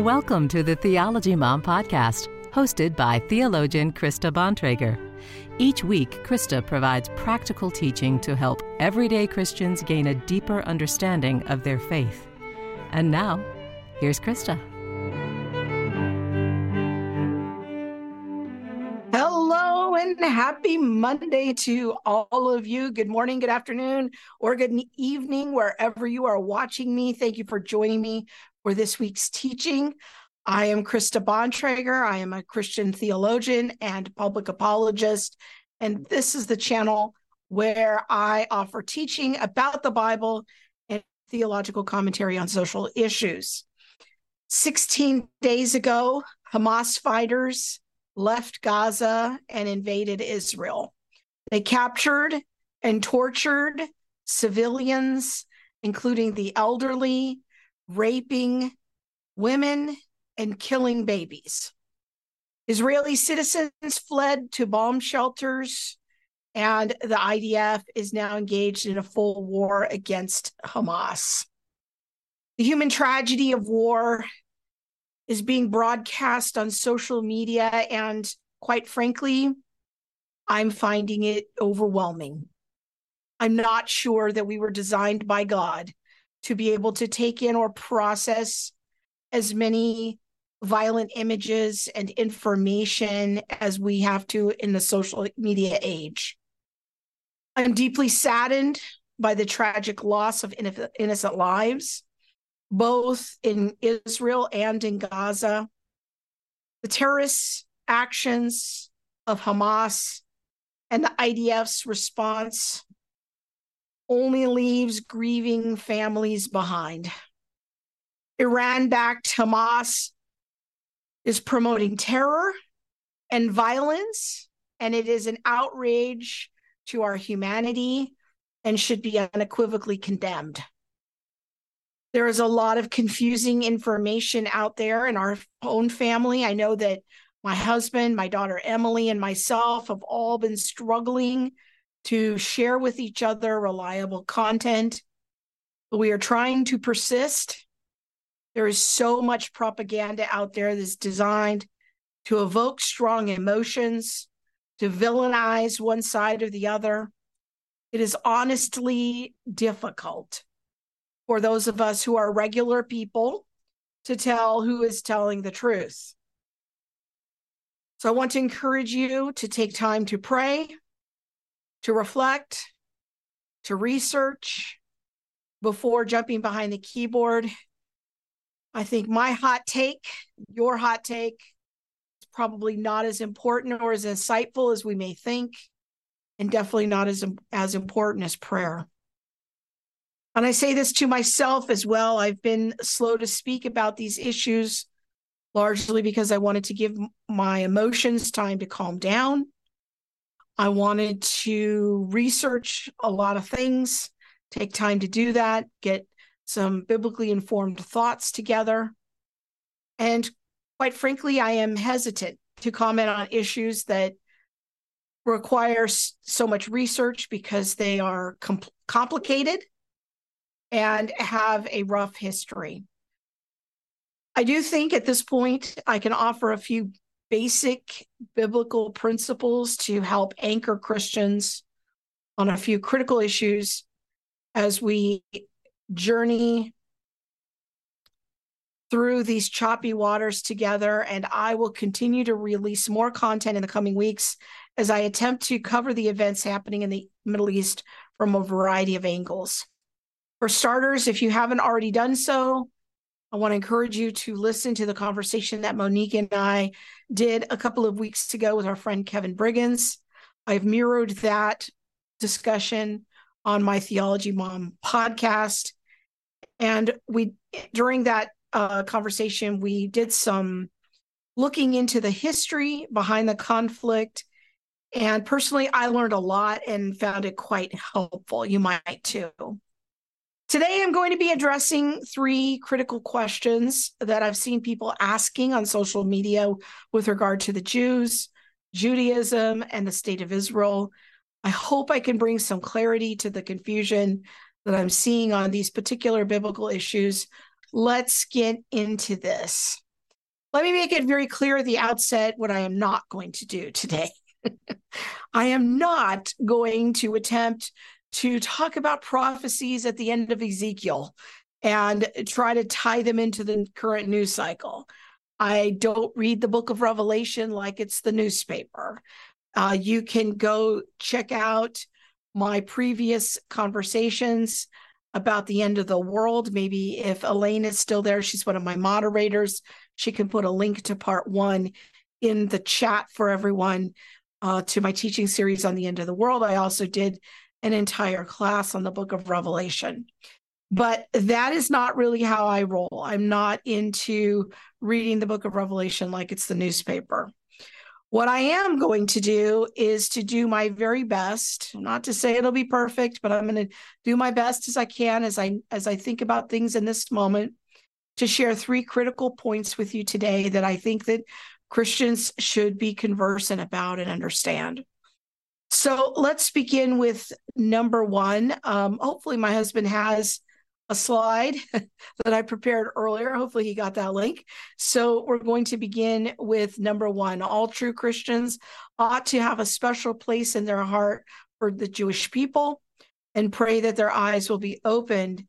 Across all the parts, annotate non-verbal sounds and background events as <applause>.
Welcome to the Theology Mom Podcast, hosted by theologian Krista Bontrager. Each week, Krista provides practical teaching to help everyday Christians gain a deeper understanding of their faith. And now, here's Krista. Hello and happy Monday to all of you. Good morning, good afternoon, or good evening, wherever you are watching me. Thank you for joining me for this week's teaching. I am Krista Bontrager. I am a Christian theologian and public apologist. And this is the channel where I offer teaching about the Bible and theological commentary on social issues. 16 days ago, Hamas fighters left Gaza and invaded Israel. They captured and tortured civilians, including the elderly, raping women, and killing babies. Israeli citizens fled to bomb shelters, and the IDF is now engaged in a full war against Hamas. The human tragedy of war is being broadcast on social media, and quite frankly, I'm finding it overwhelming. I'm not sure that we were designed by God to be able to take in or process as many violent images and information as we have to in the social media age. I'm deeply saddened by the tragic loss of innocent lives, both in Israel and in Gaza. The terrorist actions of Hamas and the IDF's response only leaves grieving families behind. Iran backed Hamas is promoting terror and violence, and it is an outrage to our humanity and should be unequivocally condemned. There is a lot of confusing information out there in our own family. I know that my husband, my daughter Emily, and myself have all been struggling to share with each other reliable content. We are trying to persist. There is so much propaganda out there that's designed to evoke strong emotions, to villainize one side or the other. It is honestly difficult for those of us who are regular people to tell who is telling the truth. So I want to encourage you to take time to pray, to reflect, to research before jumping behind the keyboard. I think my hot take, your hot take, is probably not as important or as insightful as we may think, and definitely not as, as important as prayer. And I say this to myself as well. I've been slow to speak about these issues largely because I wanted to give my emotions time to calm down I wanted to research a lot of things, take time to do that, get some biblically informed thoughts together. And quite frankly, I am hesitant to comment on issues that require so much research because they are com- complicated and have a rough history. I do think at this point I can offer a few basic biblical principles to help anchor Christians on a few critical issues as we journey through these choppy waters together. And I will continue to release more content in the coming weeks as I attempt to cover the events happening in the Middle East from a variety of angles. For starters, if you haven't already done so, I want to encourage you to listen to the conversation that Monique and I did a couple of weeks ago with our friend Kevin Briggins. I've mirrored that discussion on my Theology Mom podcast. And we, during that uh, conversation, we did some looking into the history behind the conflict. And personally, I learned a lot and found it quite helpful. You might too. Today, I'm going to be addressing three critical questions that I've seen people asking on social media with regard to the Jews, Judaism, and the state of Israel. I hope I can bring some clarity to the confusion that I'm seeing on these particular biblical issues. Let's get into this. Let me make it very clear at the outset what I am not going to do today. <laughs> I am not going to attempt to talk about prophecies at the end of Ezekiel and try to tie them into the current news cycle. I don't read the book of Revelation like it's the newspaper. Uh, you can go check out my previous conversations about the end of the world. Maybe if Elaine is still there, she's one of my moderators. She can put a link to part one in the chat for everyone uh, to my teaching series on the end of the world. I also did an entire class on the book of Revelation. But that is not really how I roll. I'm not into reading the book of Revelation like it's the newspaper. What I am going to do is to do my very best, not to say it'll be perfect, but I'm going to do my best as I can as I as I think about things in this moment to share three critical points with you today that I think that Christians should be conversant about and understand. So let's begin with number one. Um, hopefully, my husband has a slide <laughs> that I prepared earlier. Hopefully, he got that link. So, we're going to begin with number one. All true Christians ought to have a special place in their heart for the Jewish people and pray that their eyes will be opened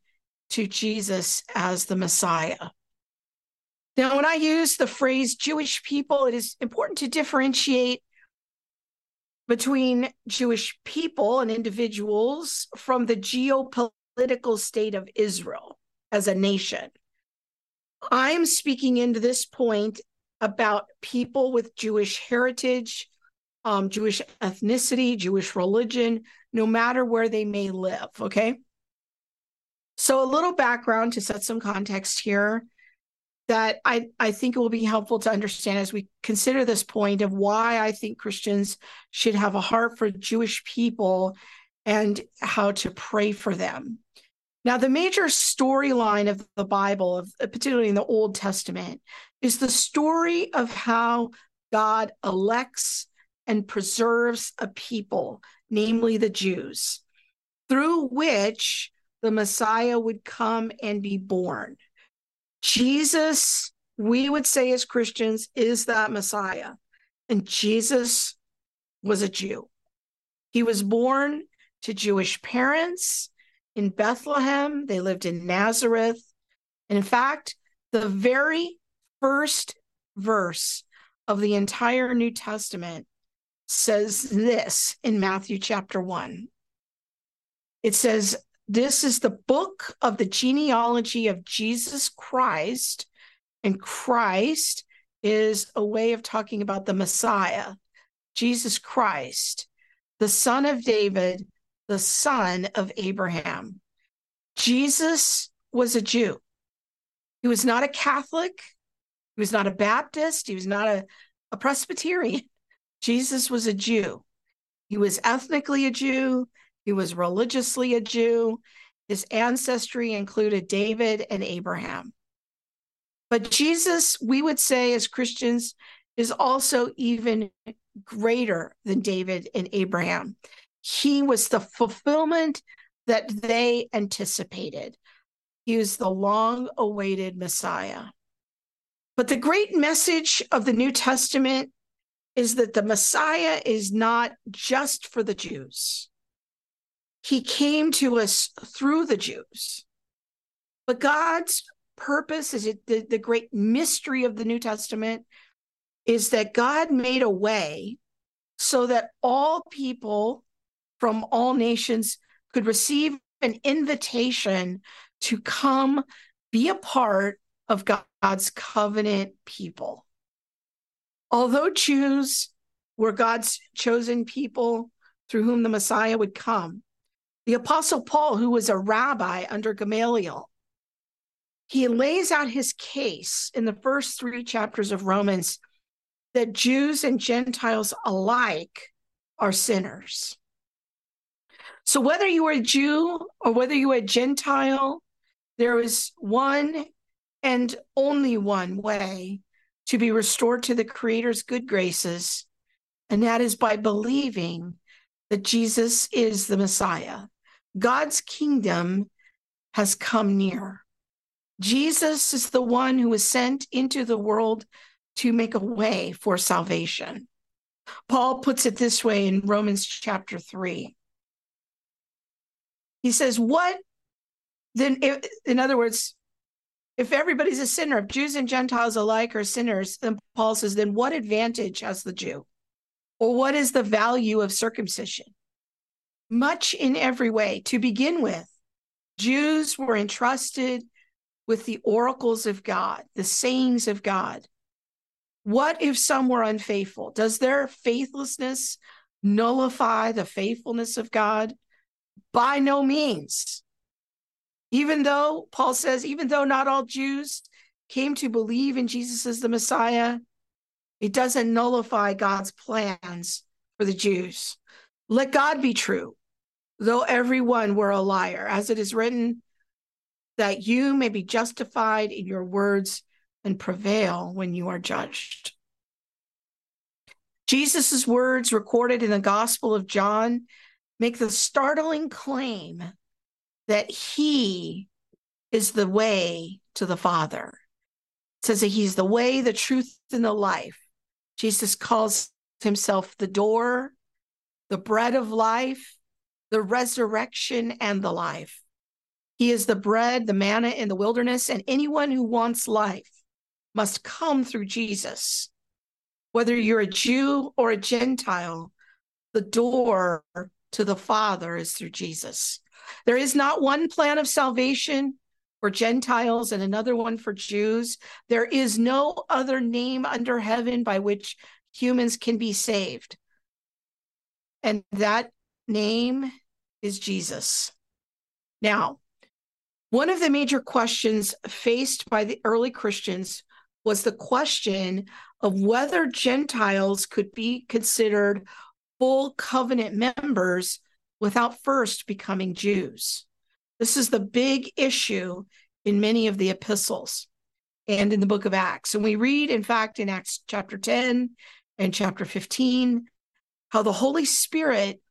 to Jesus as the Messiah. Now, when I use the phrase Jewish people, it is important to differentiate between Jewish people and individuals from the geopolitical state of Israel as a nation. I'm speaking into this point about people with Jewish heritage, um, Jewish ethnicity, Jewish religion, no matter where they may live. Okay. So, a little background to set some context here that I, I think it will be helpful to understand as we consider this point of why I think Christians should have a heart for Jewish people and how to pray for them. Now, the major storyline of the Bible, of, particularly in the Old Testament, is the story of how God elects and preserves a people, namely the Jews, through which the Messiah would come and be born. Jesus, we would say as Christians, is that Messiah. And Jesus was a Jew. He was born to Jewish parents in Bethlehem. They lived in Nazareth. And in fact, the very first verse of the entire New Testament says this in Matthew chapter 1. It says, this is the book of the genealogy of Jesus Christ. And Christ is a way of talking about the Messiah, Jesus Christ, the son of David, the son of Abraham. Jesus was a Jew. He was not a Catholic. He was not a Baptist. He was not a, a Presbyterian. <laughs> Jesus was a Jew. He was ethnically a Jew. He was religiously a Jew. His ancestry included David and Abraham. But Jesus, we would say as Christians, is also even greater than David and Abraham. He was the fulfillment that they anticipated. He was the long awaited Messiah. But the great message of the New Testament is that the Messiah is not just for the Jews he came to us through the Jews. But God's purpose is it the, the great mystery of the New Testament is that God made a way so that all people from all nations could receive an invitation to come be a part of God's covenant people. Although Jews were God's chosen people through whom the Messiah would come, the Apostle Paul, who was a rabbi under Gamaliel, he lays out his case in the first three chapters of Romans that Jews and Gentiles alike are sinners. So, whether you are a Jew or whether you are a Gentile, there is one and only one way to be restored to the Creator's good graces, and that is by believing that Jesus is the Messiah. God's kingdom has come near. Jesus is the one who was sent into the world to make a way for salvation. Paul puts it this way in Romans chapter 3. He says, What then, if, in other words, if everybody's a sinner, if Jews and Gentiles alike are sinners, then Paul says, then what advantage has the Jew? Or what is the value of circumcision? Much in every way. To begin with, Jews were entrusted with the oracles of God, the sayings of God. What if some were unfaithful? Does their faithlessness nullify the faithfulness of God? By no means. Even though, Paul says, even though not all Jews came to believe in Jesus as the Messiah, it doesn't nullify God's plans for the Jews. Let God be true, though everyone were a liar, as it is written, that you may be justified in your words and prevail when you are judged. Jesus' words recorded in the Gospel of John make the startling claim that he is the way to the Father. It says that he's the way, the truth, and the life. Jesus calls himself the door, the bread of life, the resurrection, and the life. He is the bread, the manna in the wilderness, and anyone who wants life must come through Jesus. Whether you're a Jew or a Gentile, the door to the Father is through Jesus. There is not one plan of salvation for Gentiles and another one for Jews. There is no other name under heaven by which humans can be saved. And that name is Jesus. Now, one of the major questions faced by the early Christians was the question of whether Gentiles could be considered full covenant members without first becoming Jews. This is the big issue in many of the epistles and in the book of Acts. And we read, in fact, in Acts chapter 10 and chapter 15, how the Holy Spirit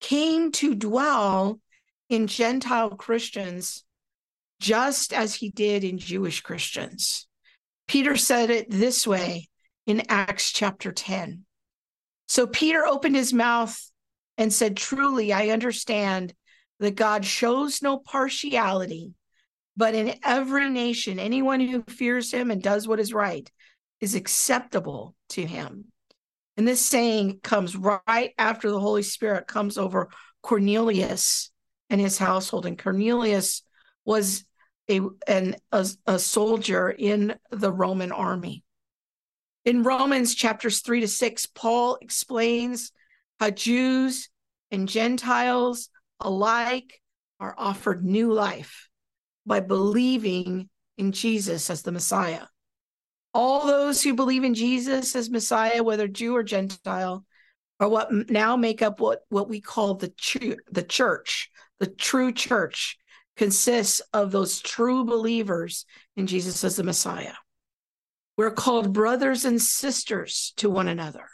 came to dwell in Gentile Christians just as he did in Jewish Christians. Peter said it this way in Acts chapter 10. So Peter opened his mouth and said, Truly, I understand that God shows no partiality, but in every nation, anyone who fears him and does what is right is acceptable to him. And this saying comes right after the Holy Spirit comes over Cornelius and his household. And Cornelius was a, an, a, a soldier in the Roman army. In Romans chapters three to six, Paul explains how Jews and Gentiles alike are offered new life by believing in Jesus as the Messiah. All those who believe in Jesus as Messiah, whether Jew or Gentile, are what now make up what, what we call the, true, the church. The true church consists of those true believers in Jesus as the Messiah. We're called brothers and sisters to one another.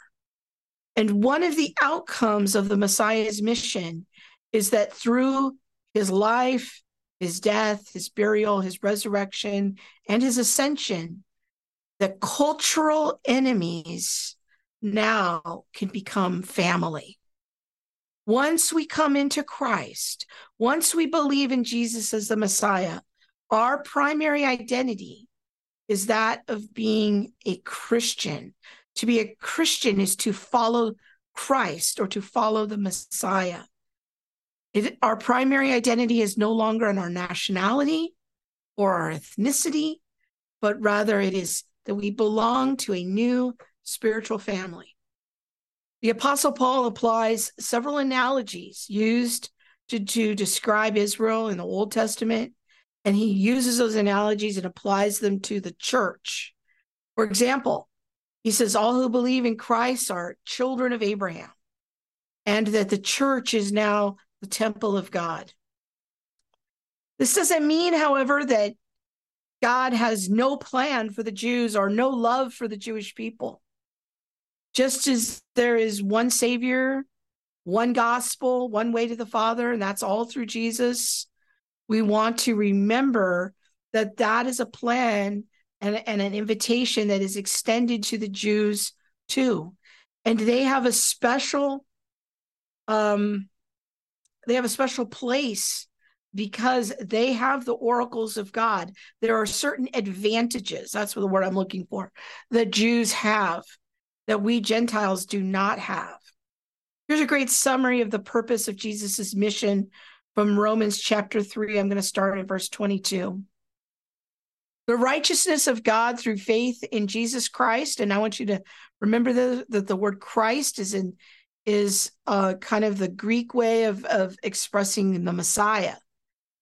And one of the outcomes of the Messiah's mission is that through his life, his death, his burial, his resurrection, and his ascension, the cultural enemies now can become family. Once we come into Christ, once we believe in Jesus as the Messiah, our primary identity is that of being a Christian, to be a Christian is to follow Christ or to follow the Messiah. It, our primary identity is no longer in our nationality or our ethnicity, but rather it is that we belong to a new spiritual family. The Apostle Paul applies several analogies used to, to describe Israel in the Old Testament, and he uses those analogies and applies them to the church. For example, he says, All who believe in Christ are children of Abraham, and that the church is now the temple of God. This doesn't mean, however, that God has no plan for the Jews or no love for the Jewish people. Just as there is one Savior, one gospel, one way to the Father, and that's all through Jesus, we want to remember that that is a plan and, and an invitation that is extended to the Jews too. And they have a special um they have a special place because they have the oracles of God. There are certain advantages, that's what the word I'm looking for, that Jews have that we Gentiles do not have. Here's a great summary of the purpose of Jesus' mission from Romans chapter 3. I'm going to start at verse 22. The righteousness of God through faith in Jesus Christ. And I want you to remember that the, the word Christ is in is uh, kind of the Greek way of, of expressing the Messiah.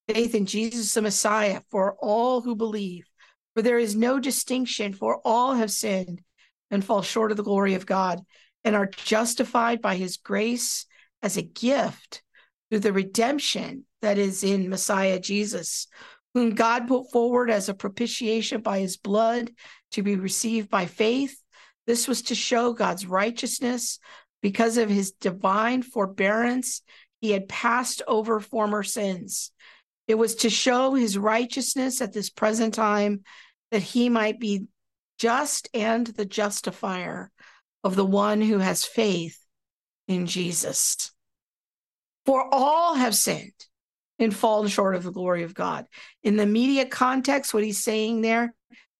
Faith in Jesus the Messiah for all who believe. For there is no distinction, for all have sinned and fall short of the glory of God and are justified by his grace as a gift through the redemption that is in Messiah Jesus, whom God put forward as a propitiation by his blood to be received by faith. This was to show God's righteousness because of his divine forbearance. He had passed over former sins. It was to show his righteousness at this present time that he might be just and the justifier of the one who has faith in Jesus. For all have sinned and fallen short of the glory of God. In the media context, what he's saying there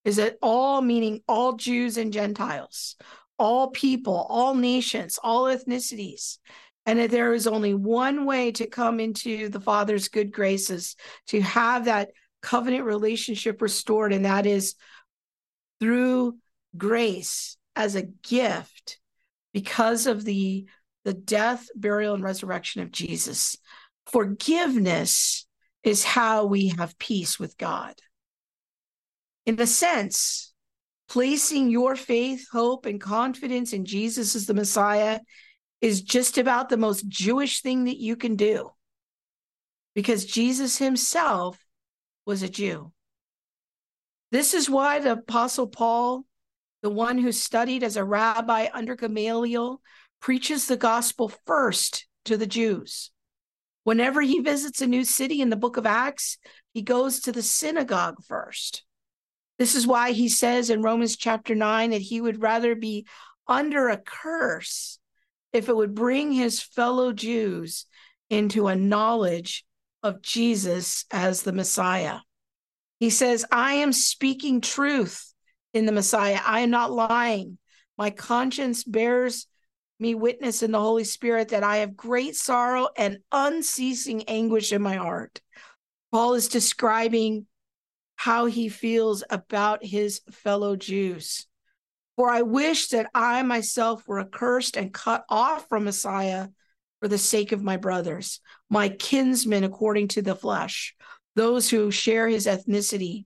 is that all, meaning all Jews and Gentiles, all people, all nations, all ethnicities, and that there is only one way to come into the Father's good graces, to have that covenant relationship restored, and that is through grace as a gift because of the the death, burial, and resurrection of Jesus. Forgiveness is how we have peace with God. In a sense, placing your faith, hope, and confidence in Jesus as the Messiah is just about the most Jewish thing that you can do because Jesus himself was a Jew. This is why the Apostle Paul the one who studied as a rabbi under Gamaliel, preaches the gospel first to the Jews. Whenever he visits a new city in the book of Acts, he goes to the synagogue first. This is why he says in Romans chapter 9 that he would rather be under a curse if it would bring his fellow Jews into a knowledge of Jesus as the Messiah. He says, I am speaking truth in the Messiah. I am not lying. My conscience bears me witness in the Holy Spirit that I have great sorrow and unceasing anguish in my heart. Paul is describing how he feels about his fellow Jews. For I wish that I myself were accursed and cut off from Messiah for the sake of my brothers, my kinsmen according to the flesh, those who share his ethnicity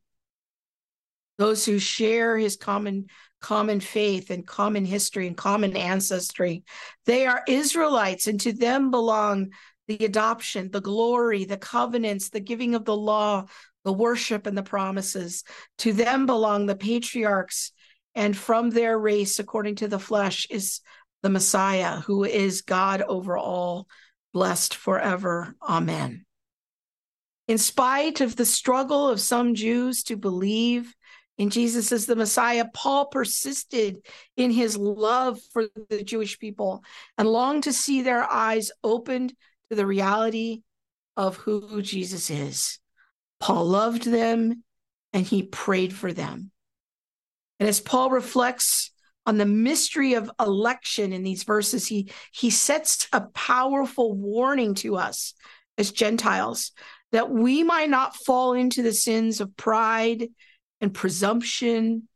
those who share his common common faith and common history and common ancestry. They are Israelites, and to them belong the adoption, the glory, the covenants, the giving of the law, the worship, and the promises. To them belong the patriarchs, and from their race, according to the flesh, is the Messiah, who is God over all, blessed forever. Amen. In spite of the struggle of some Jews to believe in Jesus as the Messiah, Paul persisted in his love for the Jewish people and longed to see their eyes opened to the reality of who Jesus is. Paul loved them and he prayed for them. And as Paul reflects on the mystery of election in these verses, he, he sets a powerful warning to us as Gentiles that we might not fall into the sins of pride and presumption.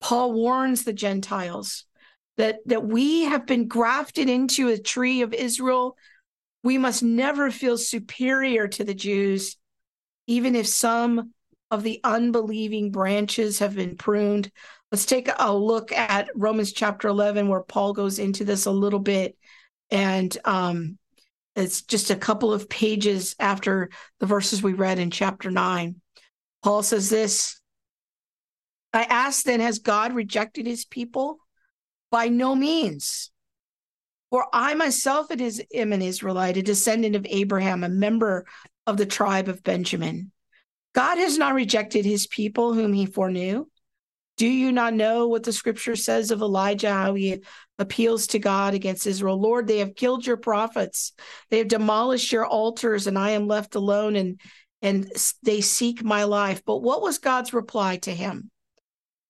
Paul warns the Gentiles that, that we have been grafted into a tree of Israel. We must never feel superior to the Jews, even if some of the unbelieving branches have been pruned. Let's take a look at Romans chapter 11, where Paul goes into this a little bit. And um, it's just a couple of pages after the verses we read in chapter 9. Paul says this I ask then, has God rejected his people? By no means. For I myself am an Israelite, a descendant of Abraham, a member of the tribe of Benjamin. God has not rejected his people whom he foreknew. Do you not know what the scripture says of Elijah, how he appeals to God against Israel? Lord, they have killed your prophets. They have demolished your altars, and I am left alone, and, and they seek my life. But what was God's reply to him?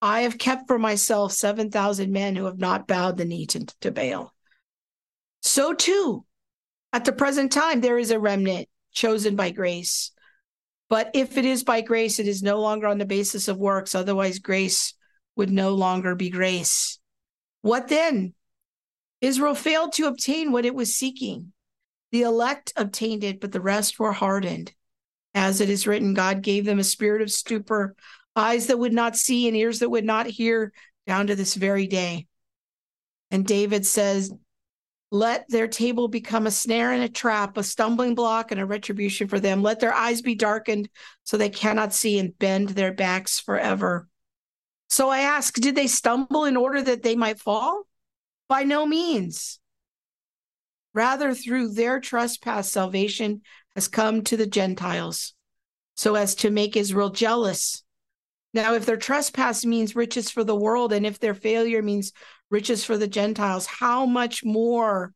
I have kept for myself 7,000 men who have not bowed the knee to, to Baal. So too, at the present time, there is a remnant chosen by grace. But if it is by grace, it is no longer on the basis of works. Otherwise, grace would no longer be grace. What then? Israel failed to obtain what it was seeking. The elect obtained it, but the rest were hardened. As it is written, God gave them a spirit of stupor, eyes that would not see and ears that would not hear, down to this very day. And David says, let their table become a snare and a trap, a stumbling block and a retribution for them. Let their eyes be darkened so they cannot see and bend their backs forever. So I ask, did they stumble in order that they might fall? By no means. Rather, through their trespass, salvation has come to the Gentiles so as to make Israel jealous. Now, if their trespass means riches for the world, and if their failure means riches for the Gentiles, how much more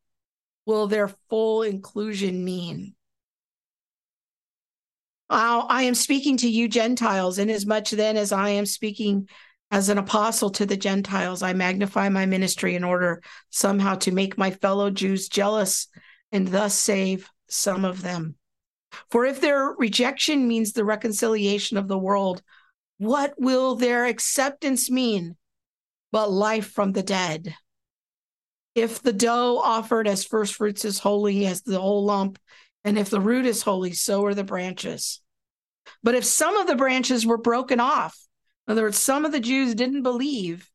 will their full inclusion mean? I am speaking to you, Gentiles, and as much then as I am speaking as an apostle to the Gentiles, I magnify my ministry in order somehow to make my fellow Jews jealous and thus save some of them. For if their rejection means the reconciliation of the world, what will their acceptance mean but life from the dead? If the dough offered as first fruits is holy as the whole lump, and if the root is holy, so are the branches. But if some of the branches were broken off, in other words, some of the Jews didn't believe.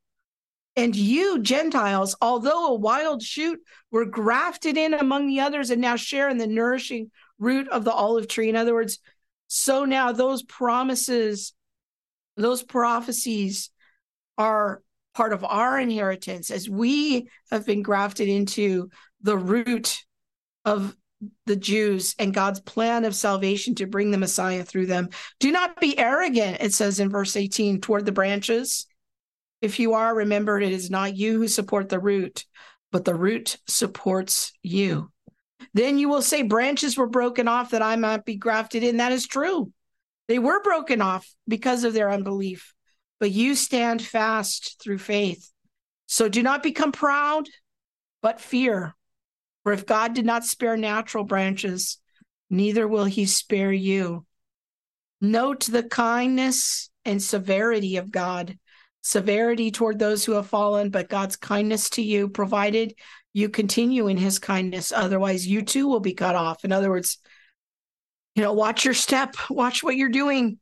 And you, Gentiles, although a wild shoot, were grafted in among the others and now share in the nourishing root of the olive tree. In other words, so now those promises, those prophecies are part of our inheritance as we have been grafted into the root of the Jews and God's plan of salvation to bring the Messiah through them. Do not be arrogant, it says in verse 18, toward the branches. If you are, remember it is not you who support the root, but the root supports you. Then you will say, Branches were broken off that I might be grafted in. That is true. They were broken off because of their unbelief, but you stand fast through faith. So do not become proud, but fear. For if God did not spare natural branches, neither will he spare you. Note the kindness and severity of God severity toward those who have fallen, but God's kindness to you, provided you continue in his kindness. Otherwise, you too will be cut off. In other words, you know, watch your step, watch what you're doing.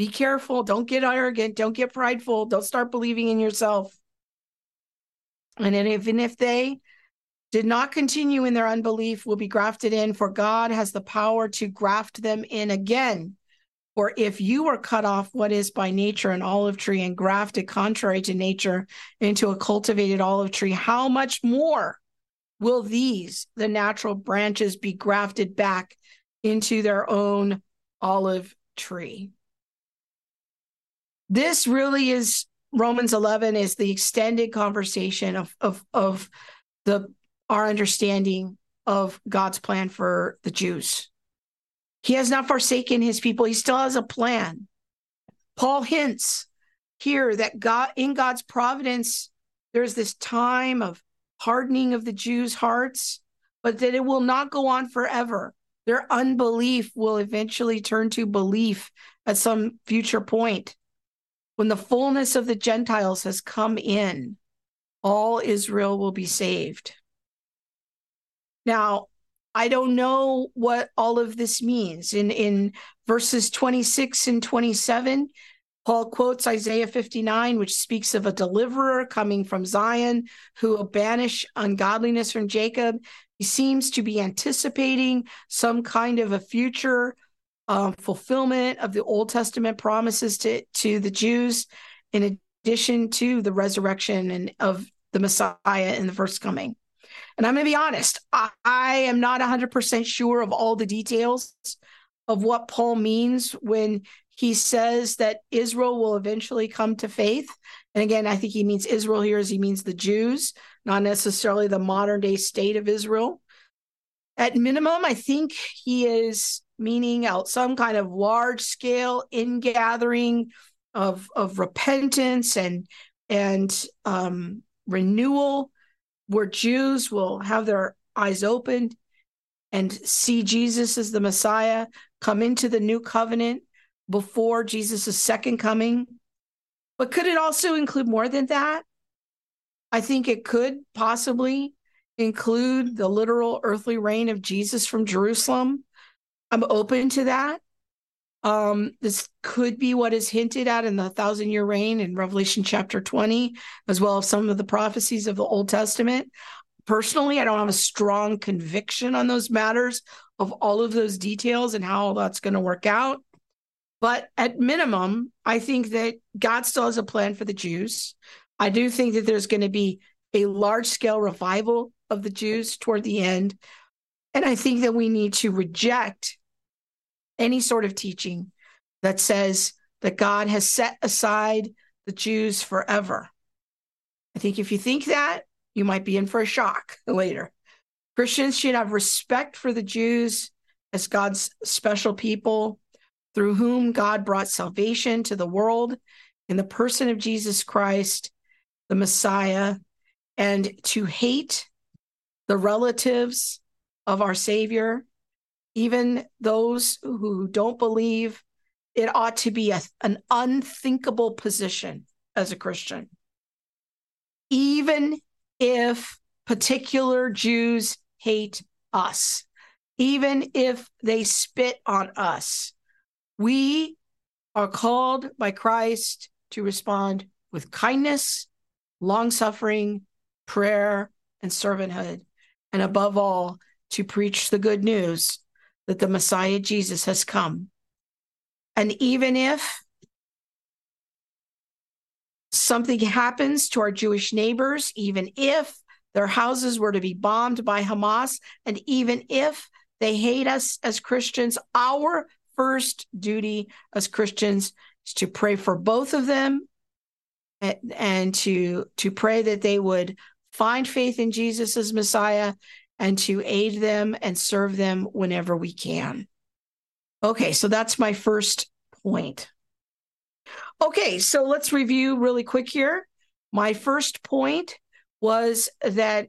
Be careful. Don't get arrogant. Don't get prideful. Don't start believing in yourself. And even if they did not continue in their unbelief will be grafted in, for God has the power to graft them in again. For if you are cut off what is by nature an olive tree and grafted contrary to nature into a cultivated olive tree, how much more will these, the natural branches, be grafted back into their own olive tree? This really is Romans 11 is the extended conversation of, of, of the our understanding of God's plan for the Jews. He has not forsaken his people, he still has a plan. Paul hints here that God in God's providence there's this time of hardening of the Jews' hearts, but that it will not go on forever. Their unbelief will eventually turn to belief at some future point. When the fullness of the Gentiles has come in, all Israel will be saved. Now, I don't know what all of this means. In in verses 26 and 27, Paul quotes Isaiah 59, which speaks of a deliverer coming from Zion who will banish ungodliness from Jacob. He seems to be anticipating some kind of a future um, fulfillment of the Old Testament promises to, to the Jews, in addition to the resurrection and of the Messiah in the first coming. And I'm going to be honest, I, I am not 100% sure of all the details of what Paul means when he says that Israel will eventually come to faith. And again, I think he means Israel here as he means the Jews, not necessarily the modern day state of Israel. At minimum, I think he is meaning out some kind of large scale ingathering of of repentance and and um, renewal, where Jews will have their eyes opened and see Jesus as the Messiah, come into the new covenant before Jesus' second coming. But could it also include more than that? I think it could possibly include the literal earthly reign of Jesus from Jerusalem. I'm open to that. Um, this could be what is hinted at in the thousand year reign in Revelation chapter 20, as well as some of the prophecies of the Old Testament. Personally, I don't have a strong conviction on those matters of all of those details and how that's going to work out. But at minimum, I think that God still has a plan for the Jews. I do think that there's going to be a large scale revival of the Jews toward the end. And I think that we need to reject any sort of teaching that says that God has set aside the Jews forever. I think if you think that, you might be in for a shock <laughs> later. Christians should have respect for the Jews as God's special people through whom God brought salvation to the world in the person of Jesus Christ, the Messiah, and to hate the relatives of our Savior, even those who don't believe, it ought to be a, an unthinkable position as a Christian. Even if particular Jews hate us, even if they spit on us, we are called by Christ to respond with kindness, long suffering, prayer, and servanthood. And above all, to preach the good news that the Messiah Jesus has come. And even if something happens to our Jewish neighbors, even if their houses were to be bombed by Hamas, and even if they hate us as Christians, our first duty as Christians is to pray for both of them and, to to pray that they would find faith in Jesus as Messiah and to aid them and serve them whenever we can. Okay, so that's my first point. Okay, so let's review really quick here. My first point was that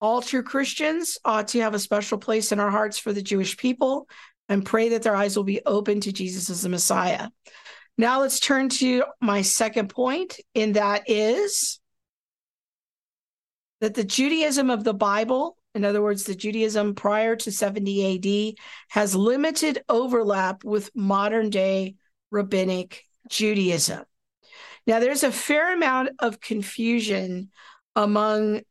all true Christians ought to have a special place in our hearts for the Jewish people and pray that their eyes will be open to Jesus as the Messiah. Now let's turn to my second point, and that is that the Judaism of the Bible, in other words, the Judaism prior to 70 AD, has limited overlap with modern day rabbinic Judaism. Now, there's a fair amount of confusion among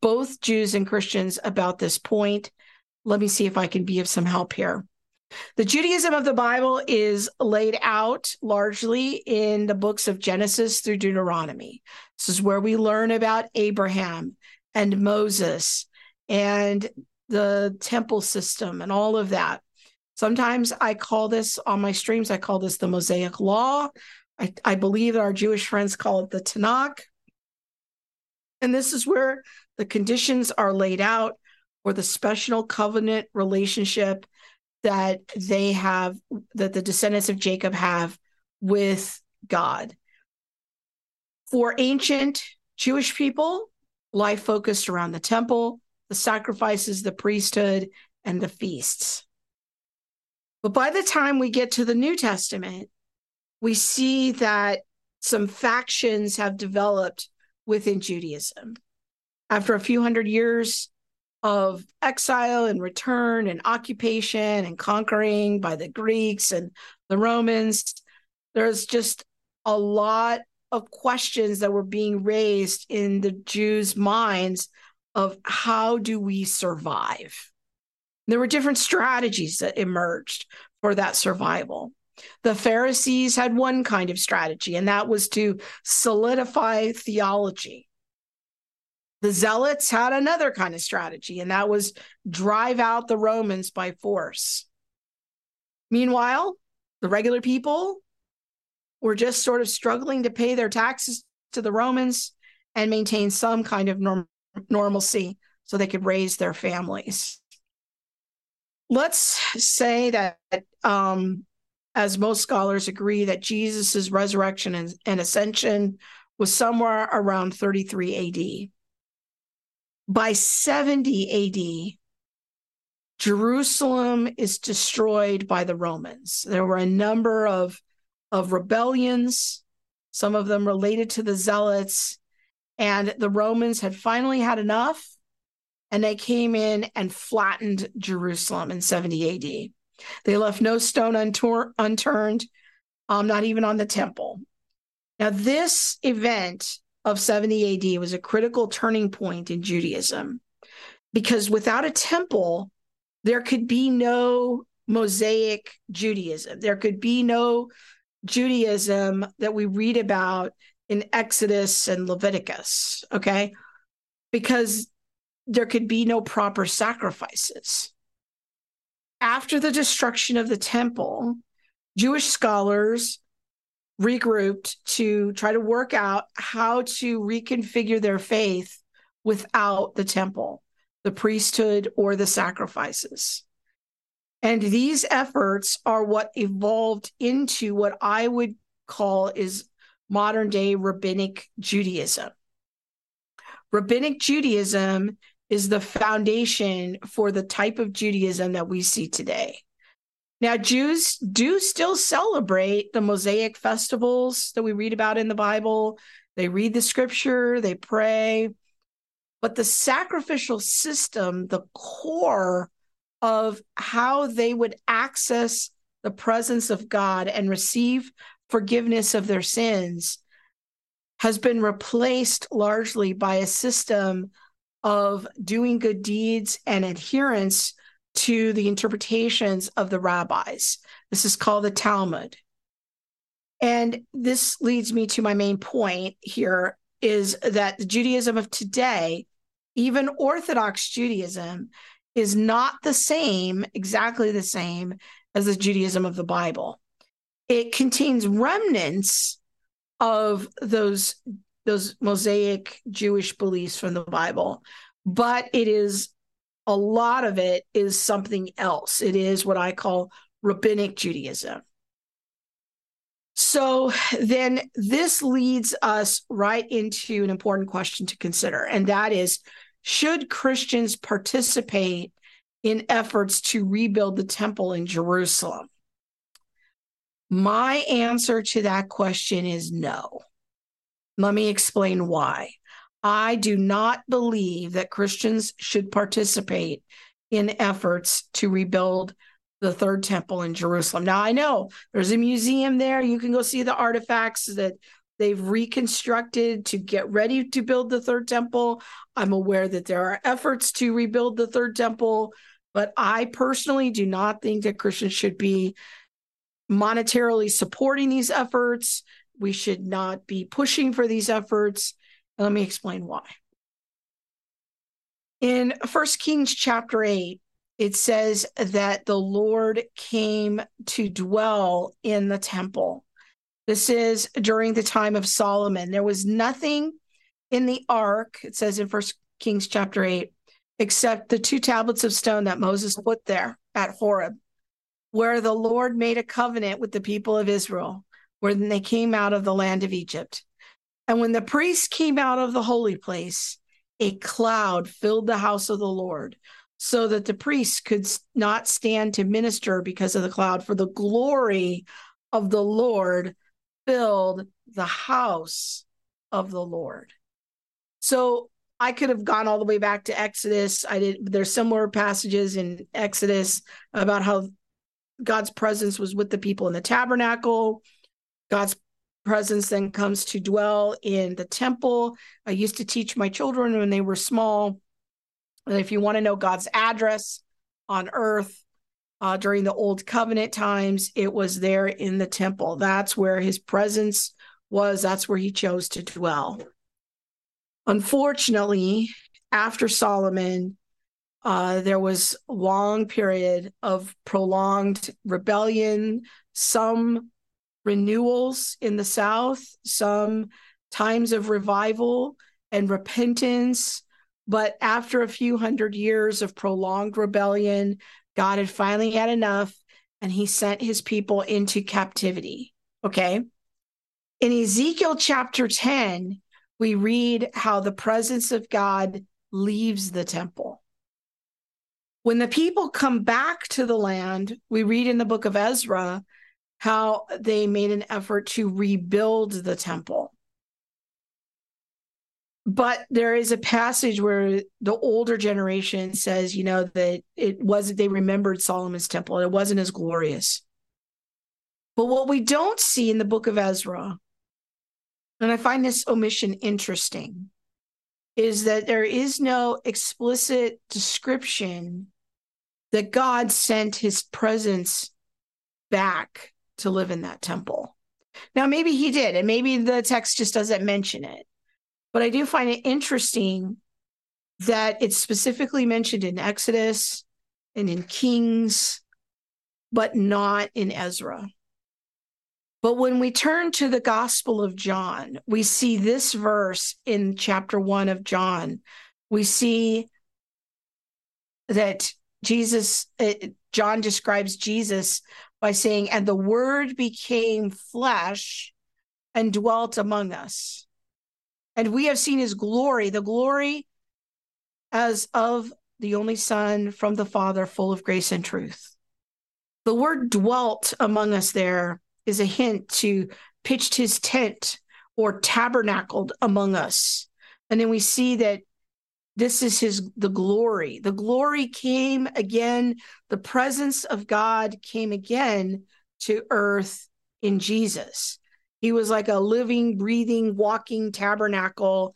both Jews and Christians about this point. Let me see if I can be of some help here. The Judaism of the Bible is laid out largely in the books of Genesis through Deuteronomy. This is where we learn about Abraham and Moses and the temple system and all of that. Sometimes I call this on my streams, I call this the Mosaic Law. I, I believe that our Jewish friends call it the Tanakh. And this is where the conditions are laid out for the special covenant relationship that they have, that the descendants of Jacob have with God. For ancient Jewish people, life focused around the temple, the sacrifices, the priesthood, and the feasts. But by the time we get to the New Testament, we see that some factions have developed within Judaism after a few hundred years of exile and return and occupation and conquering by the Greeks and the Romans, there's just a lot of questions that were being raised in the Jews' minds of how do we survive? There were different strategies that emerged for that survival. The Pharisees had one kind of strategy, and that was to solidify theology. The Zealots had another kind of strategy, and that was drive out the Romans by force. Meanwhile, the regular people were just sort of struggling to pay their taxes to the Romans and maintain some kind of norm- normalcy so they could raise their families. Let's say that, um, as most scholars agree, that Jesus' resurrection and, and ascension was somewhere around 33 AD. By 70 AD, Jerusalem is destroyed by the Romans. There were a number of, of rebellions, some of them related to the Zealots, and the Romans had finally had enough and they came in and flattened Jerusalem in 70 AD. They left no stone unturned, um, not even on the temple. Now, this event of 70 AD was a critical turning point in Judaism because without a temple, there could be no Mosaic Judaism. There could be no Judaism that we read about in Exodus and Leviticus, okay? Because there could be no proper sacrifices. After the destruction of the temple, Jewish scholars regrouped to try to work out how to reconfigure their faith without the temple, the priesthood, or the sacrifices. And these efforts are what evolved into what I would call is modern day rabbinic Judaism. Rabbinic Judaism is the foundation for the type of Judaism that we see today. Now, Jews do still celebrate the Mosaic festivals that we read about in the Bible. They read the scripture, they pray, but the sacrificial system, the core of how they would access the presence of God and receive forgiveness of their sins, has been replaced largely by a system of doing good deeds and adherence to the interpretations of the rabbis. This is called the Talmud. And this leads me to my main point here is that the Judaism of today, even Orthodox Judaism, is not the same, exactly the same as the Judaism of the Bible. It contains remnants of those those Mosaic Jewish beliefs from the Bible, but it is a lot of it is something else. It is what I call rabbinic Judaism. So then this leads us right into an important question to consider, and that is should Christians participate in efforts to rebuild the temple in Jerusalem? My answer to that question is no. Let me explain why. I do not believe that Christians should participate in efforts to rebuild the third temple in Jerusalem. Now, I know there's a museum there. You can go see the artifacts that they've reconstructed to get ready to build the third temple. I'm aware that there are efforts to rebuild the third temple, but I personally do not think that Christians should be monetarily supporting these efforts. We should not be pushing for these efforts. And Let me explain why. In First Kings chapter 8, it says that the Lord came to dwell in the temple. This is during the time of Solomon. There was nothing in the ark, it says in First Kings chapter 8, except the two tablets of stone that Moses put there at Horeb, where the Lord made a covenant with the people of Israel when they came out of the land of Egypt. And when the priests came out of the holy place, a cloud filled the house of the Lord, so that the priests could not stand to minister because of the cloud, for the glory of the Lord filled the house of the Lord. So I could have gone all the way back to Exodus. I did there's similar passages in Exodus about how God's presence was with the people in the tabernacle. God's presence then comes to dwell in the temple. I used to teach my children when they were small. And if you want to know God's address on earth uh, during the old covenant times, it was there in the temple. That's where his presence was, that's where he chose to dwell. Unfortunately, after Solomon, uh, there was a long period of prolonged rebellion, some renewals in the South, some times of revival and repentance. But after a few hundred years of prolonged rebellion, God had finally had enough and he sent his people into captivity. Okay. In Ezekiel chapter 10, we read how the presence of God leaves the temple. When the people come back to the land, we read in the book of Ezra how they made an effort to rebuild the temple. But there is a passage where the older generation says, you know, that it wasn't, they remembered Solomon's temple, it wasn't as glorious. But what we don't see in the book of Ezra, and I find this omission interesting, is that there is no explicit description that God sent his presence back to live in that temple. Now, maybe he did, and maybe the text just doesn't mention it. But I do find it interesting that it's specifically mentioned in Exodus and in Kings, but not in Ezra. But when we turn to the Gospel of John, we see this verse in chapter one of John. We see that Jesus, uh, John describes Jesus by saying, and the word became flesh and dwelt among us. And we have seen his glory, the glory as of the only Son from the Father, full of grace and truth. The word dwelt among us there is a hint to pitched his tent or tabernacled among us. And then we see that this is his the glory the glory came again the presence of god came again to earth in jesus he was like a living breathing walking tabernacle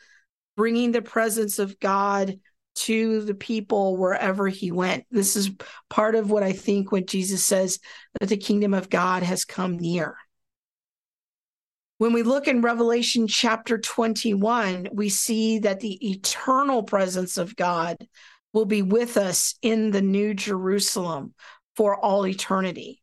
bringing the presence of god to the people wherever he went this is part of what i think when jesus says that the kingdom of god has come near when we look in Revelation chapter 21, we see that the eternal presence of God will be with us in the New Jerusalem for all eternity.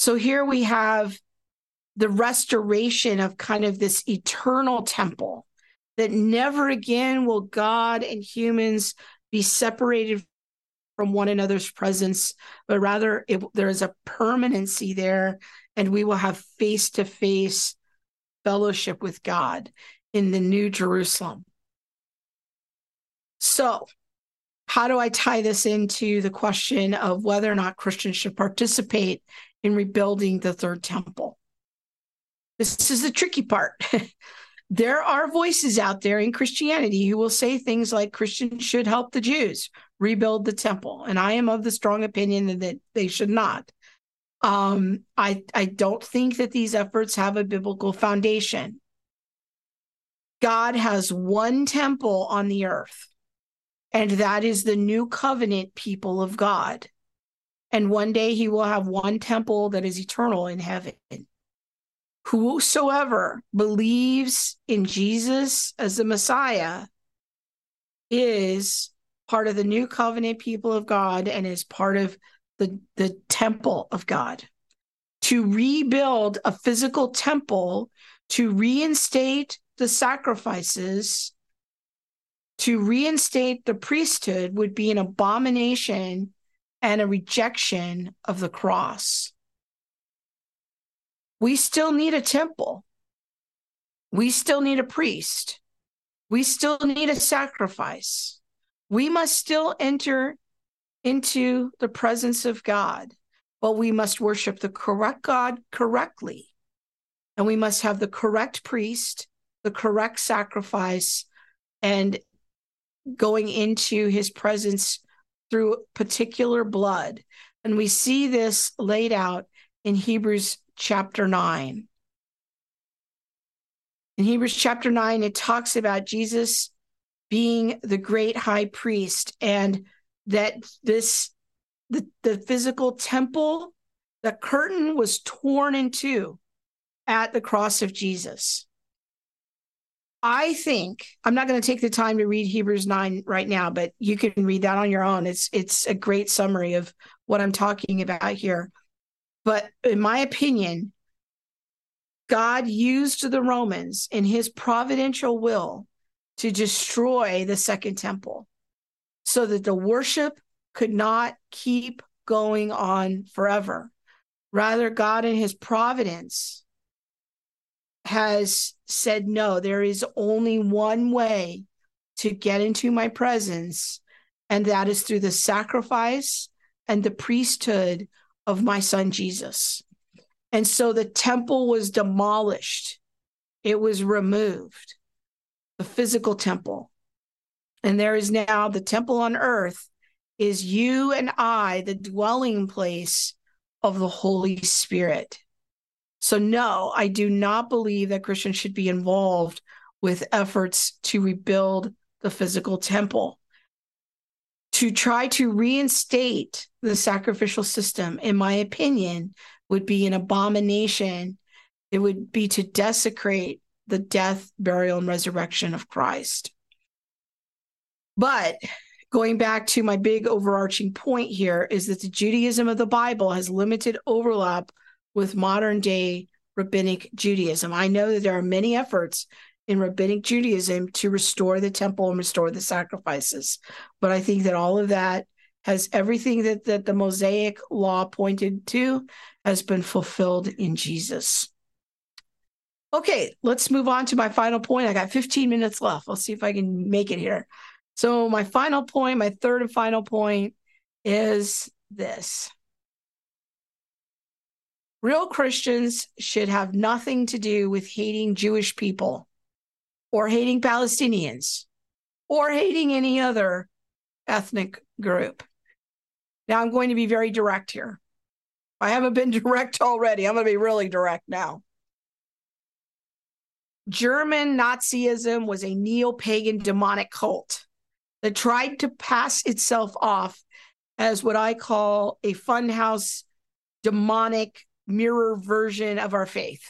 So here we have the restoration of kind of this eternal temple that never again will God and humans be separated from one another's presence, but rather it, there is a permanency there, and we will have face to face fellowship with God in the New Jerusalem. So, how do I tie this into the question of whether or not Christians should participate in rebuilding the third temple? This is the tricky part. <laughs> there are voices out there in Christianity who will say things like Christians should help the Jews rebuild the temple. And I am of the strong opinion that they should not. Um, I, I don't think that these efforts have a biblical foundation. God has one temple on the earth, and that is the new covenant people of God. And one day he will have one temple that is eternal in heaven. Whosoever believes in Jesus as the Messiah is part of the new covenant people of God and is part of the, the temple of God, to rebuild a physical temple, to reinstate the sacrifices, to reinstate the priesthood would be an abomination and a rejection of the cross. We still need a temple. We still need a priest. We still need a sacrifice. We must still enter into the presence of God, but we must worship the correct God correctly. And we must have the correct priest, the correct sacrifice, and going into his presence through particular blood. And we see this laid out in Hebrews chapter 9. In Hebrews chapter 9, it talks about Jesus being the great high priest and that this the, the physical temple, the curtain was torn in two at the cross of Jesus. I think I'm not going to take the time to read Hebrews 9 right now, but you can read that on your own. It's it's a great summary of what I'm talking about here. But in my opinion, God used the Romans in his providential will to destroy the second temple so that the worship could not keep going on forever. Rather, God in his providence has said, no, there is only one way to get into my presence, and that is through the sacrifice and the priesthood of my son Jesus. And so the temple was demolished, it was removed, the physical temple. And there is now the temple on earth is you and I, the dwelling place of the Holy Spirit. So, no, I do not believe that Christians should be involved with efforts to rebuild the physical temple. To try to reinstate the sacrificial system, in my opinion, would be an abomination. It would be to desecrate the death, burial, and resurrection of Christ. But going back to my big overarching point here is that the Judaism of the Bible has limited overlap with modern day rabbinic Judaism. I know that there are many efforts in rabbinic Judaism to restore the temple and restore the sacrifices, but I think that all of that has everything that, that the Mosaic law pointed to has been fulfilled in Jesus. Okay, let's move on to my final point. I got 15 minutes left. I'll see if I can make it here. So, my final point, my third and final point is this Real Christians should have nothing to do with hating Jewish people or hating Palestinians or hating any other ethnic group. Now, I'm going to be very direct here. I haven't been <laughs> direct already. I'm going to be really direct now. German Nazism was a neo pagan demonic cult that tried to pass itself off as what I call a funhouse demonic mirror version of our faith.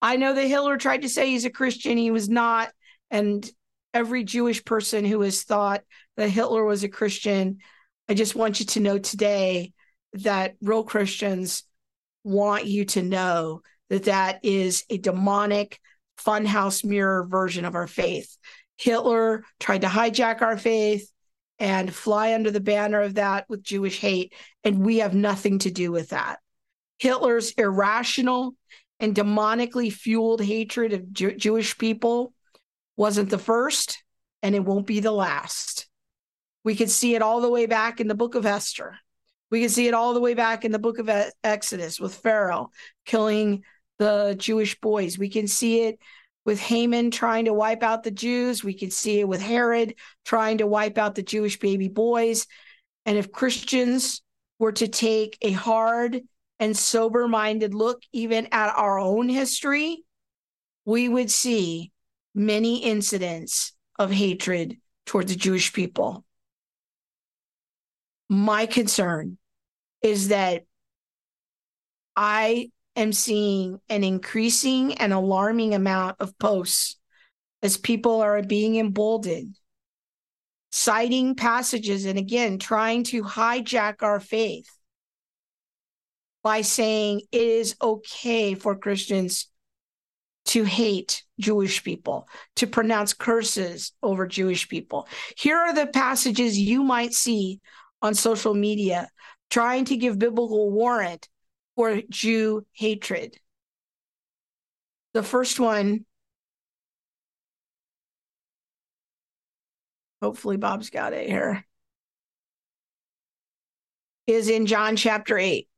I know that Hitler tried to say he's a Christian, he was not. And every Jewish person who has thought that Hitler was a Christian, I just want you to know today that real Christians want you to know that that is a demonic funhouse mirror version of our faith. Hitler tried to hijack our faith and fly under the banner of that with Jewish hate, and we have nothing to do with that. Hitler's irrational and demonically fueled hatred of Jew- Jewish people wasn't the first, and it won't be the last. We could see it all the way back in the book of Esther. We can see it all the way back in the book of Exodus with Pharaoh killing the Jewish boys. We can see it with Haman trying to wipe out the Jews. We can see it with Herod trying to wipe out the Jewish baby boys. And if Christians were to take a hard and sober minded look even at our own history, we would see many incidents of hatred toward the Jewish people. My concern is that I am seeing an increasing and alarming amount of posts as people are being emboldened, citing passages and again trying to hijack our faith by saying it is okay for Christians to hate Jewish people, to pronounce curses over Jewish people. Here are the passages you might see on social media trying to give biblical warrant for Jew hatred. The first one, hopefully, Bob's got it here, is in John chapter 8.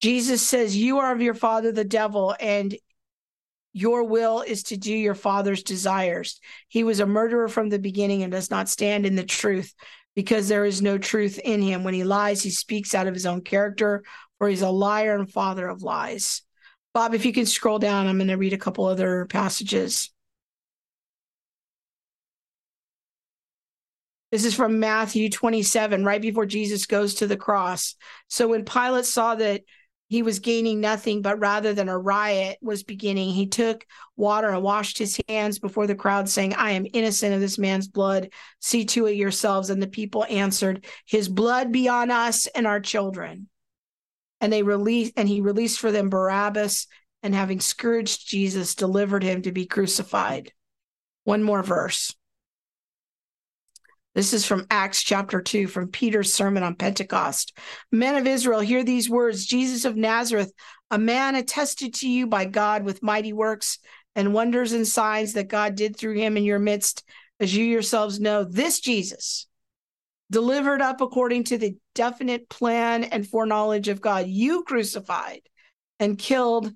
Jesus says, You are of your father, the devil, and your will is to do your father's desires. He was a murderer from the beginning and does not stand in the truth because there is no truth in him. When he lies, he speaks out of his own character, for he's a liar and father of lies. Bob, if you can scroll down, I'm going to read a couple other passages. This is from Matthew 27, right before Jesus goes to the cross. So when Pilate saw that he was gaining nothing, but rather than a riot was beginning, he took water and washed his hands before the crowd, saying, I am innocent of this man's blood. See to it yourselves. And the people answered, His blood be on us and our children. And they released, and he released for them Barabbas, and having scourged Jesus, delivered him to be crucified. One more verse. This is from Acts chapter 2, from Peter's sermon on Pentecost. Men of Israel, hear these words Jesus of Nazareth, a man attested to you by God with mighty works and wonders and signs that God did through him in your midst, as you yourselves know. This Jesus, delivered up according to the definite plan and foreknowledge of God, you crucified and killed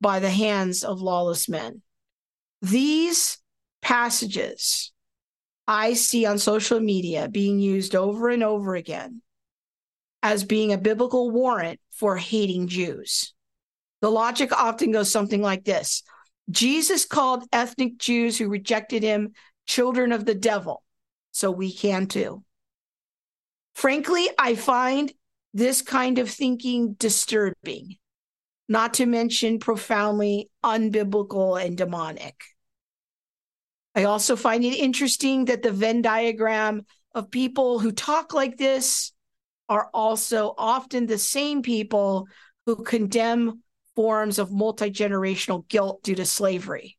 by the hands of lawless men. These passages I see on social media being used over and over again as being a biblical warrant for hating Jews. The logic often goes something like this Jesus called ethnic Jews who rejected him children of the devil, so we can too. Frankly, I find this kind of thinking disturbing, not to mention profoundly unbiblical and demonic. I also find it interesting that the Venn diagram of people who talk like this are also often the same people who condemn forms of multi generational guilt due to slavery.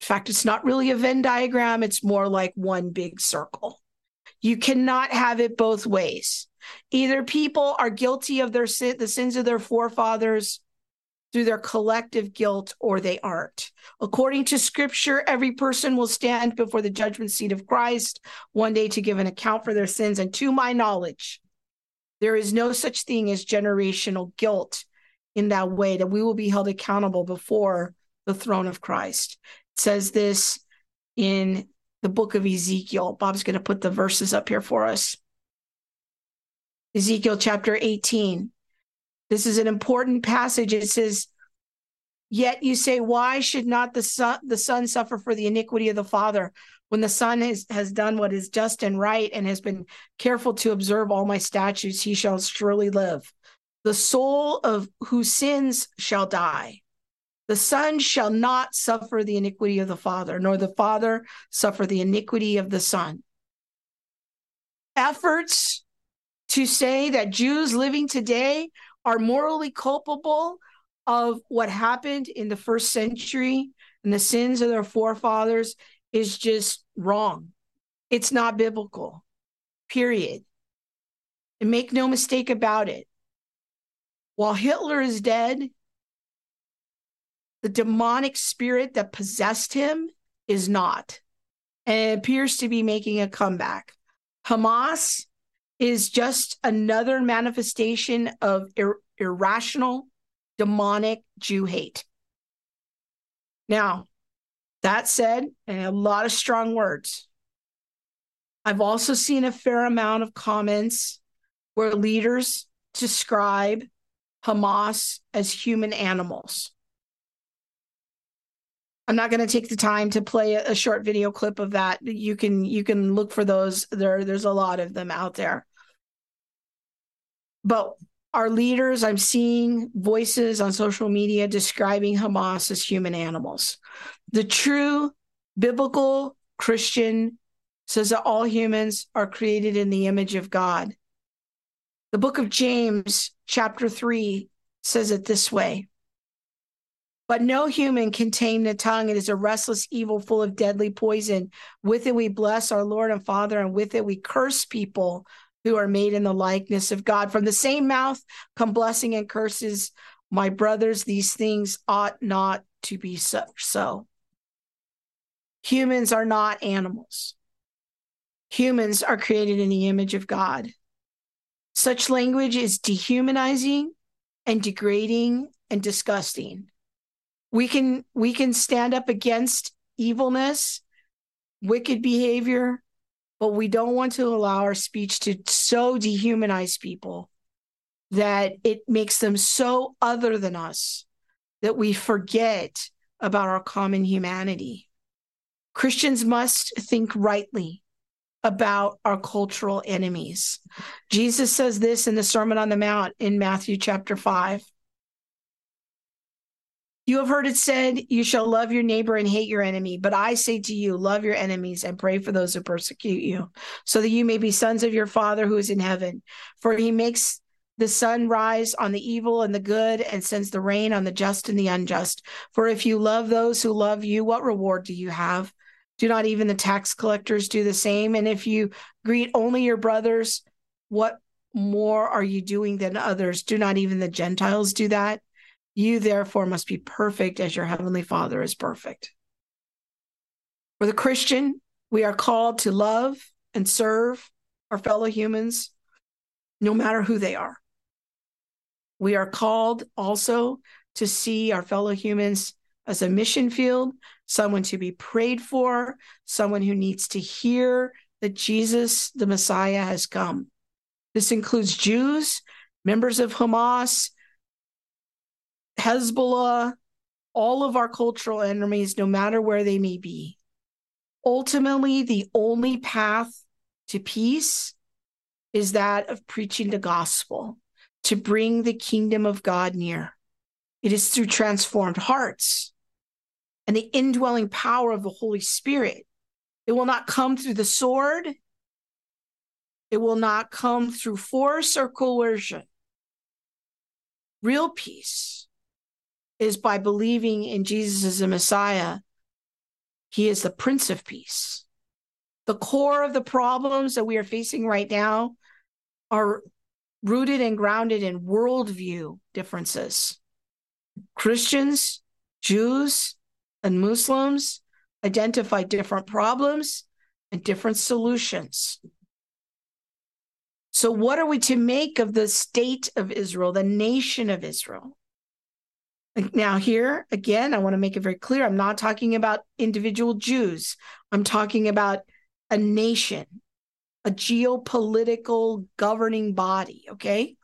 In fact, it's not really a Venn diagram, it's more like one big circle. You cannot have it both ways. Either people are guilty of their sin, the sins of their forefathers, through their collective guilt or they aren't. According to scripture, every person will stand before the judgment seat of Christ one day to give an account for their sins. And to my knowledge, there is no such thing as generational guilt in that way that we will be held accountable before the throne of Christ. It says this in the book of Ezekiel. Bob's going to put the verses up here for us. Ezekiel chapter 18. This is an important passage. It says, Yet you say, Why should not the son, the son suffer for the iniquity of the father? When the son has, has done what is just and right and has been careful to observe all my statutes, he shall surely live. The soul of whose sins shall die. The son shall not suffer the iniquity of the father, nor the father suffer the iniquity of the son. Efforts to say that Jews living today are morally culpable of what happened in the first century and the sins of their forefathers is just wrong. It's not biblical, period. And make no mistake about it. While Hitler is dead, the demonic spirit that possessed him is not, and it appears to be making a comeback. Hamas is just another manifestation of ir- irrational, demonic Jew hate. Now, that said, and a lot of strong words, I've also seen a fair amount of comments where leaders describe Hamas as human animals. I'm not going to take the time to play a, short video clip of that. You can you can look for those. There there's a lot of them out there. But our leaders, I'm seeing voices on social media describing Hamas as human animals. The true biblical Christian says that all humans are created in the image of God. The book of James, chapter 3, says it this way But no human can tame the tongue. It is a restless evil full of deadly poison. With it we bless our Lord and Father, and with it we curse people who are made in the likeness of God. From the same mouth come blessing and curses. My brothers, these things ought not to be so. so. Humans are not animals. Humans are created in the image of God. Such language is dehumanizing and degrading and disgusting. We can we can stand up against evilness, wicked behavior, but we don't want to allow our speech to so dehumanize people that it makes them so other than us that we forget about our common humanity. Christians must think rightly about our cultural enemies. Jesus says this in the Sermon on the Mount in Matthew chapter 5. You have heard it said, You shall love your neighbor and hate your enemy. But I say to you, love your enemies and pray for those who persecute you, so that you may be sons of your Father who is in heaven. For he makes the sun rise on the evil and the good and sends the rain on the just and the unjust. For if you love those who love you, what reward do you have? Do not even the tax collectors do the same? And if you greet only your brothers, what more are you doing than others? Do not even the Gentiles do that? You therefore must be perfect as your heavenly Father is perfect. For the Christian, we are called to love and serve our fellow humans, no matter who they are. We are called also to see our fellow humans as a mission field, someone to be prayed for, someone who needs to hear that Jesus, the Messiah, has come. This includes Jews, members of Hamas, Hezbollah, all of our cultural enemies, no matter where they may be. Ultimately, the only path to peace is that of preaching the gospel to bring the kingdom of God near. It is through transformed hearts and the indwelling power of the Holy Spirit. It will not come through the sword. It will not come through force or coercion. Real peace is by believing in Jesus as the Messiah. He is the Prince of Peace. The core of the problems that we are facing right now are rooted and grounded in worldview differences. Christians, Jews, and Muslims identify different problems and different solutions. So, what are we to make of the state of Israel, the nation of Israel? Now, here again, I want to make it very clear I'm not talking about individual Jews, I'm talking about a nation, a geopolitical governing body, okay?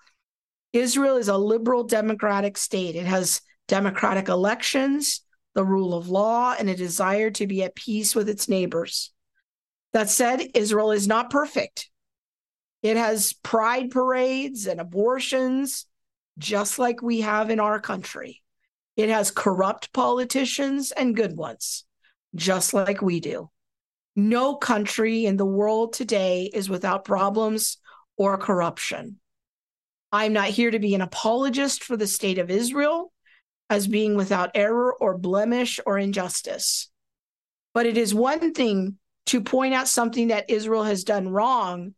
Israel is a liberal democratic state. It has democratic elections, the rule of law, and a desire to be at peace with its neighbors. That said, Israel is not perfect. It has pride parades and abortions, just like we have in our country. It has corrupt politicians and good ones, just like we do. No country in the world today is without problems or corruption. I'm not here to be an apologist for the state of Israel as being without error or blemish or injustice. But it is one thing to point out something that Israel has done wrong,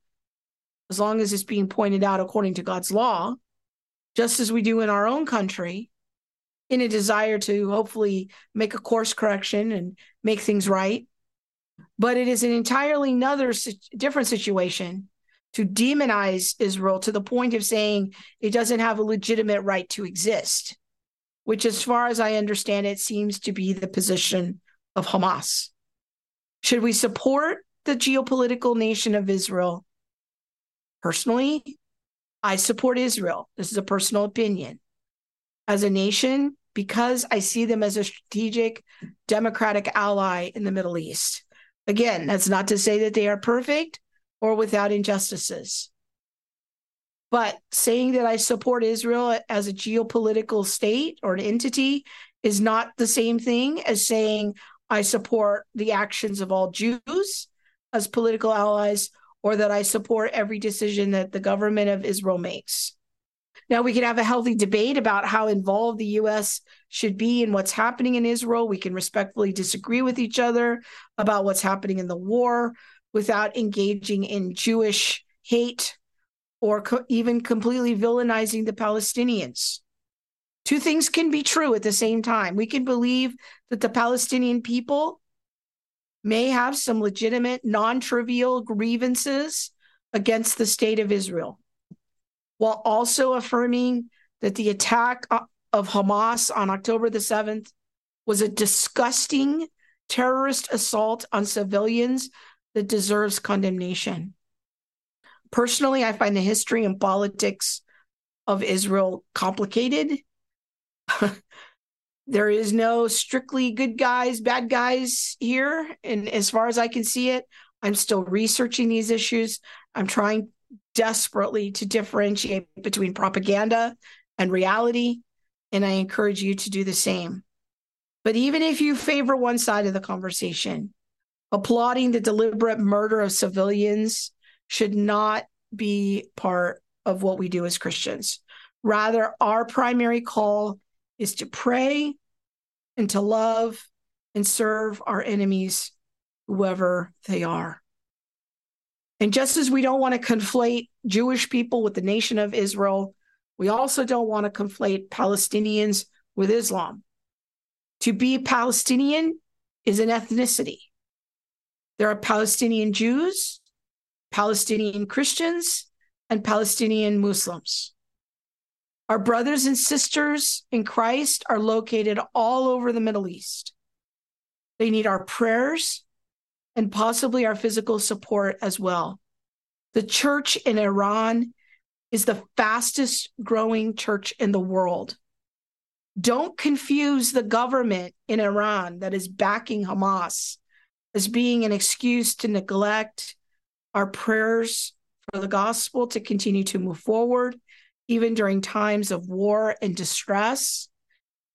as long as it's being pointed out according to God's law, just as we do in our own country, in a desire to hopefully make a course correction and make things right. But it is an entirely another different situation to demonize Israel to the point of saying it doesn't have a legitimate right to exist, which, as far as I understand it, seems to be the position of Hamas. Should we support the geopolitical nation of Israel? Personally, I support Israel. This is a personal opinion. As a nation, because I see them as a strategic democratic ally in the Middle East. Again, that's not to say that they are perfect or without injustices. But saying that I support Israel as a geopolitical state or an entity is not the same thing as saying I support the actions of all Jews as political allies or that I support every decision that the government of Israel makes. Now, we can have a healthy debate about how involved the U.S. should be in what's happening in Israel. We can respectfully disagree with each other about what's happening in the war without engaging in Jewish hate or co- even completely villainizing the Palestinians. Two things can be true at the same time. We can believe that the Palestinian people may have some legitimate, non trivial grievances against the state of Israel while also affirming that the attack uh, of Hamas on October the 7th was a disgusting terrorist assault on civilians that deserves condemnation. Personally, I find the history and politics of Israel complicated. <laughs> There is no strictly good guys, bad guys here. And as far as I can see it, I'm still researching these issues. I'm trying desperately to differentiate between propaganda and reality. And I encourage you to do the same. But even if you favor one side of the conversation, applauding the deliberate murder of civilians should not be part of what we do as Christians. Rather, our primary call is to pray and to love and serve our enemies, whoever they are. And just as we don't want to conflate Jewish people with the nation of Israel, we also don't want to conflate Palestinians with Islam. To be Palestinian is an ethnicity. There are Palestinian Jews, Palestinian Christians, and Palestinian Muslims. Our brothers and sisters in Christ are located all over the Middle East. They need our prayers and possibly our physical support as well. The church in Iran is the fastest growing church in the world. Don't confuse the government in Iran that is backing Hamas as being an excuse to neglect our prayers for the gospel to continue to move forward, even during times of war and distress,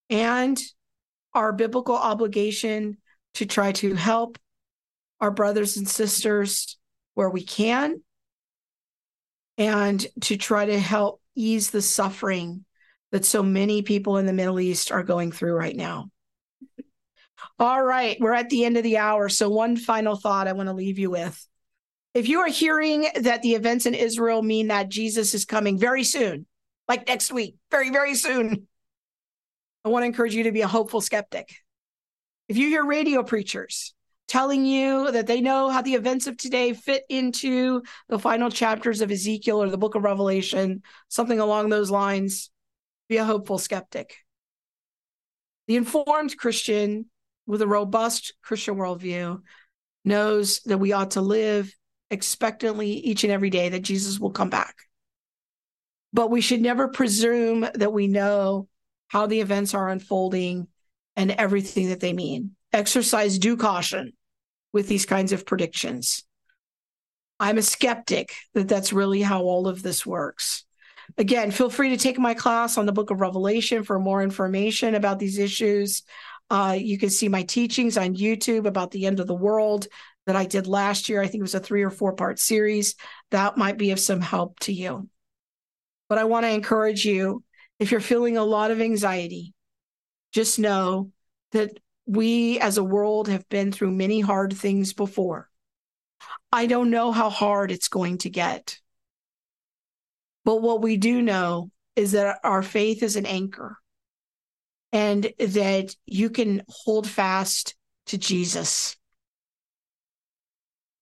and our biblical obligation to try to help our brothers and sisters where we can, and to try to help ease the suffering that so many people in the Middle East are going through right now. All right, we're at the end of the hour. So, one final thought I want to leave you with. If you are hearing that the events in Israel mean that Jesus is coming very soon, like next week, very, very soon, I want to encourage you to be a hopeful skeptic. If you hear radio preachers telling you that they know how the events of today fit into the final chapters of Ezekiel or the book of Revelation, something along those lines, be a hopeful skeptic. The informed Christian with a robust Christian worldview knows that we ought to live expectantly each and every day that Jesus will come back. But we should never presume that we know how the events are unfolding and everything that they mean. Exercise due caution with these kinds of predictions. I'm a skeptic that that's really how all of this works. Again, feel free to take my class on the book of Revelation for more information about these issues. Uh, you can see my teachings on YouTube about the end of the world that I did last year. I think it was a three or four part series. That might be of some help to you. But I want to encourage you if you're feeling a lot of anxiety, just know that we as a world have been through many hard things before. I don't know how hard it's going to get. But what we do know is that our faith is an anchor and that you can hold fast to Jesus.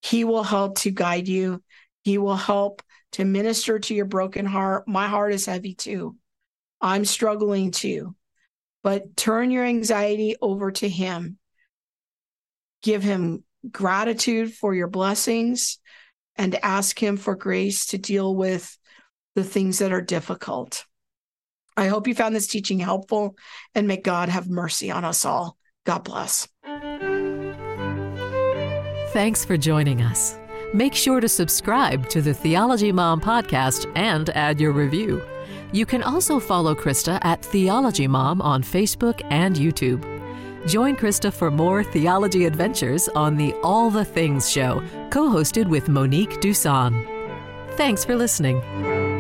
He will help to guide you. He will help to minister to your broken heart. My heart is heavy too. I'm struggling too. But turn your anxiety over to Him. Give Him gratitude for your blessings and ask Him for grace to deal with the things that are difficult. I hope you found this teaching helpful and may God have mercy on us all. God bless. Thanks for joining us. Make sure to subscribe to the Theology Mom podcast and add your review. You can also follow Krista at Theology Mom on Facebook and YouTube. Join Krista for more theology adventures on the All the Things show, co hosted with Monique Duson. Thanks for listening.